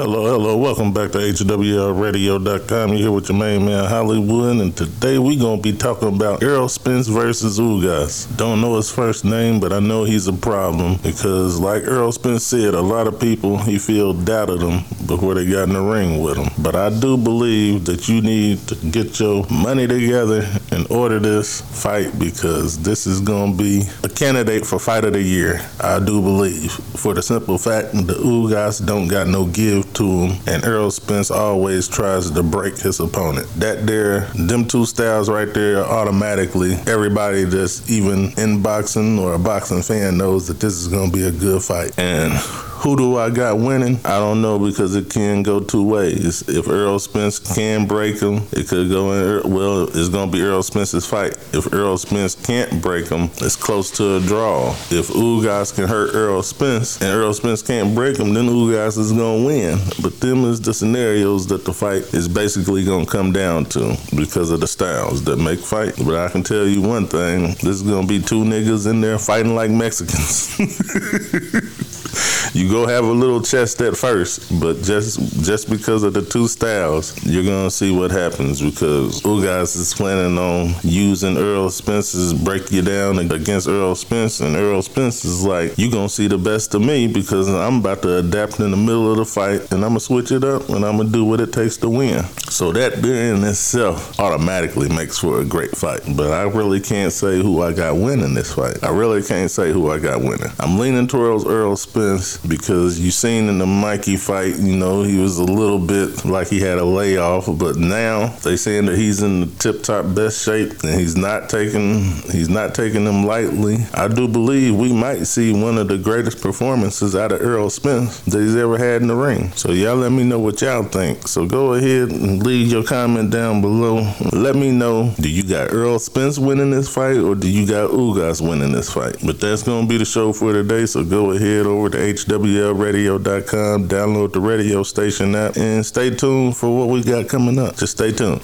Hello, hello. Welcome back to HWRradio.com. You're here with your main man, Hollywood, and today we're going to be talking about Errol Spence versus Ugas. Don't know his first name, but I know he's a problem because, like Errol Spence said, a lot of people he feel doubted him before they got in the ring with him. But I do believe that you need to get your money together and order this fight because this is going to be a candidate for Fight of the Year. I do believe. For the simple fact, the Ugas don't got no give to him, and Errol Spence always tries to break his opponent. That there, them two styles right there, automatically, everybody that's even in boxing or a boxing fan knows that this is to be a good fight. And who do I got winning? I don't know because it can go two ways. If Earl Spence can break him, it could go in. Well, it's going to be Earl Spence's fight. If Earl Spence can't break him, it's close to a draw. If Ugas can hurt Earl Spence and Earl Spence can't break him, then Ugas is going to win. But them is the scenarios that the fight is basically going to come down to because of the styles that make fight. But I can tell you one thing: this is going to be two niggas in there fighting like Mexicans. you go have a little chest at first, but just just because of the two styles, you're gonna see what happens because Ugas is planning on using Earl Spence's break you down against Earl Spence, and Earl Spence is like, you gonna see the best of me because I'm about to adapt in the middle of the fight, and I'm gonna switch it up, and I'm gonna do what it takes to win. So that in itself automatically makes for a great fight. But I really can't say who I got winning this fight. I really can't say who I got winning. I'm leaning towards Earl Spence because you seen in the Mikey fight, you know, he was a little bit like he had a layoff, but now they saying that he's in the tip top best shape and he's not taking he's not taking them lightly. I do believe we might see one of the greatest performances out of Earl Spence that he's ever had in the ring. So y'all let me know what y'all think. So go ahead and leave your comment down below. Let me know do you got Earl Spence winning this fight or do you got Ugas winning this fight? But that's gonna be the show for today. So go ahead over to HWRradio.com, download the radio station app, and stay tuned for what we got coming up. Just stay tuned.